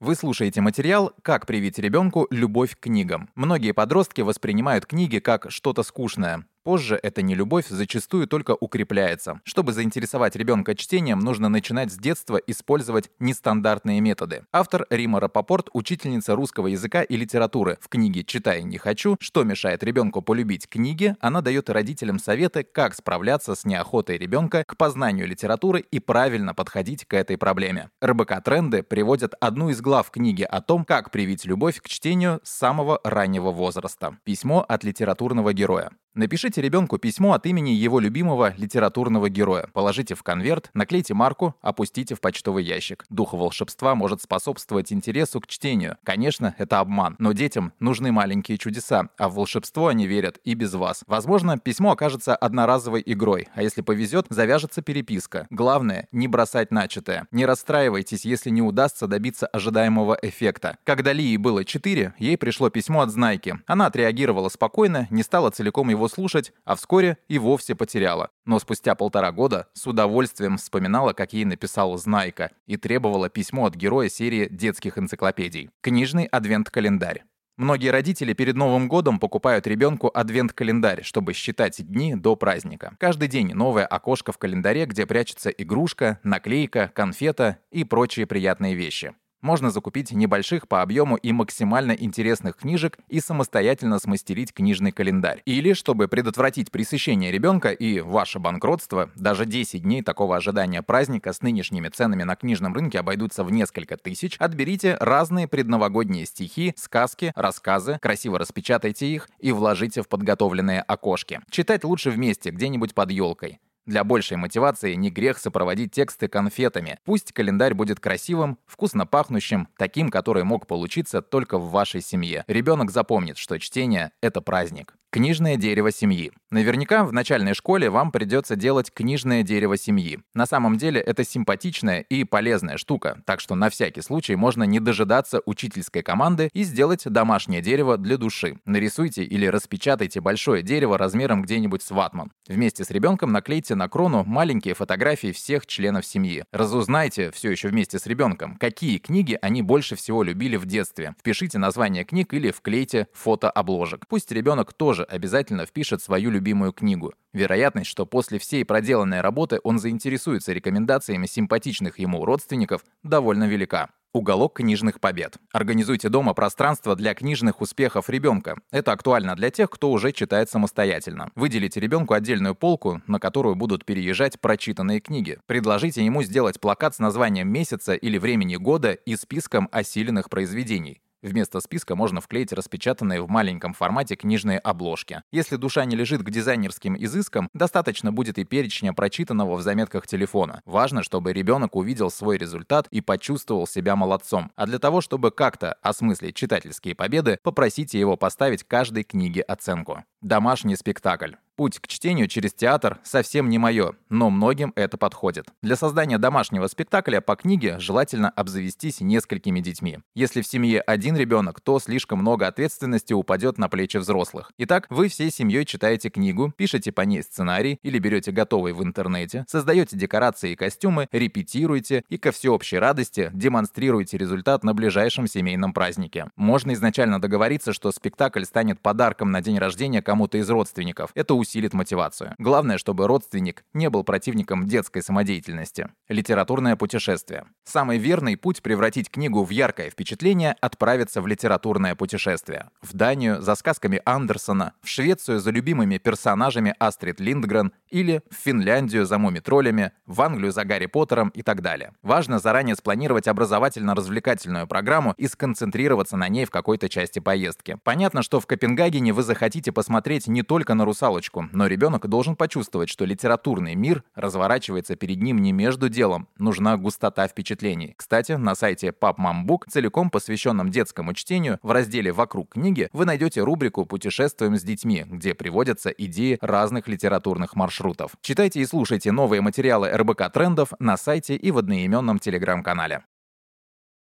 Вы слушаете материал «Как привить ребенку любовь к книгам». Многие подростки воспринимают книги как что-то скучное. Позже эта нелюбовь зачастую только укрепляется. Чтобы заинтересовать ребенка чтением, нужно начинать с детства использовать нестандартные методы. Автор Рима Рапопорт – учительница русского языка и литературы. В книге «Читай не хочу. Что мешает ребенку полюбить книги?» она дает родителям советы, как справляться с неохотой ребенка к познанию литературы и правильно подходить к этой проблеме. РБК «Тренды» приводят одну из глав книги о том, как привить любовь к чтению с самого раннего возраста. Письмо от литературного героя. Напишите ребенку письмо от имени его любимого литературного героя. Положите в конверт, наклейте марку, опустите в почтовый ящик. Дух волшебства может способствовать интересу к чтению. Конечно, это обман, но детям нужны маленькие чудеса, а в волшебство они верят и без вас. Возможно, письмо окажется одноразовой игрой, а если повезет, завяжется переписка. Главное, не бросать начатое. Не расстраивайтесь, если не удастся добиться ожидаемого эффекта. Когда Лии было 4, ей пришло письмо от Знайки. Она отреагировала спокойно, не стала целиком его слушать, а вскоре и вовсе потеряла. Но спустя полтора года с удовольствием вспоминала, как ей написала Знайка, и требовала письмо от героя серии детских энциклопедий. Книжный адвент-календарь. Многие родители перед Новым годом покупают ребенку адвент-календарь, чтобы считать дни до праздника. Каждый день новое окошко в календаре, где прячется игрушка, наклейка, конфета и прочие приятные вещи. Можно закупить небольших по объему и максимально интересных книжек и самостоятельно смастерить книжный календарь. Или, чтобы предотвратить пресыщение ребенка и ваше банкротство, даже 10 дней такого ожидания праздника с нынешними ценами на книжном рынке обойдутся в несколько тысяч, отберите разные предновогодние стихи, сказки, рассказы, красиво распечатайте их и вложите в подготовленные окошки. Читать лучше вместе, где-нибудь под елкой. Для большей мотивации не грех сопроводить тексты конфетами. Пусть календарь будет красивым, вкусно пахнущим, таким, который мог получиться только в вашей семье. Ребенок запомнит, что чтение — это праздник. Книжное дерево семьи. Наверняка в начальной школе вам придется делать книжное дерево семьи. На самом деле это симпатичная и полезная штука, так что на всякий случай можно не дожидаться учительской команды и сделать домашнее дерево для души. Нарисуйте или распечатайте большое дерево размером где-нибудь с ватман. Вместе с ребенком наклейте на крону маленькие фотографии всех членов семьи. Разузнайте, все еще вместе с ребенком, какие книги они больше всего любили в детстве. Впишите название книг или вклейте фото обложек. Пусть ребенок тоже обязательно впишет свою любимую книгу. Вероятность, что после всей проделанной работы он заинтересуется рекомендациями симпатичных ему родственников, довольно велика. Уголок книжных побед. Организуйте дома пространство для книжных успехов ребенка. Это актуально для тех, кто уже читает самостоятельно. Выделите ребенку отдельную полку, на которую будут переезжать прочитанные книги. Предложите ему сделать плакат с названием месяца или времени года и списком осиленных произведений. Вместо списка можно вклеить распечатанные в маленьком формате книжные обложки. Если душа не лежит к дизайнерским изыскам, достаточно будет и перечня прочитанного в заметках телефона. Важно, чтобы ребенок увидел свой результат и почувствовал себя молодцом. А для того, чтобы как-то осмыслить читательские победы, попросите его поставить каждой книге оценку. Домашний спектакль. Путь к чтению через театр совсем не мое, но многим это подходит. Для создания домашнего спектакля по книге желательно обзавестись несколькими детьми. Если в семье один ребенок, то слишком много ответственности упадет на плечи взрослых. Итак, вы всей семьей читаете книгу, пишете по ней сценарий или берете готовый в интернете, создаете декорации и костюмы, репетируете и ко всеобщей радости демонстрируете результат на ближайшем семейном празднике. Можно изначально договориться, что спектакль станет подарком на день рождения кому-то из родственников. Это усилит мотивацию. Главное, чтобы родственник не был противником детской самодеятельности. Литературное путешествие. Самый верный путь превратить книгу в яркое впечатление – отправиться в литературное путешествие. В Данию за сказками Андерсона, в Швецию за любимыми персонажами Астрид Линдгрен или в Финляндию за мумитролями, в Англию за Гарри Поттером и так далее. Важно заранее спланировать образовательно-развлекательную программу и сконцентрироваться на ней в какой-то части поездки. Понятно, что в Копенгагене вы захотите посмотреть смотреть не только на русалочку, но ребенок должен почувствовать, что литературный мир разворачивается перед ним не между делом, нужна густота впечатлений. Кстати, на сайте PubMamBook, целиком посвященном детскому чтению, в разделе «Вокруг книги» вы найдете рубрику «Путешествуем с детьми», где приводятся идеи разных литературных маршрутов. Читайте и слушайте новые материалы РБК Трендов на сайте и в одноименном телеграм-канале.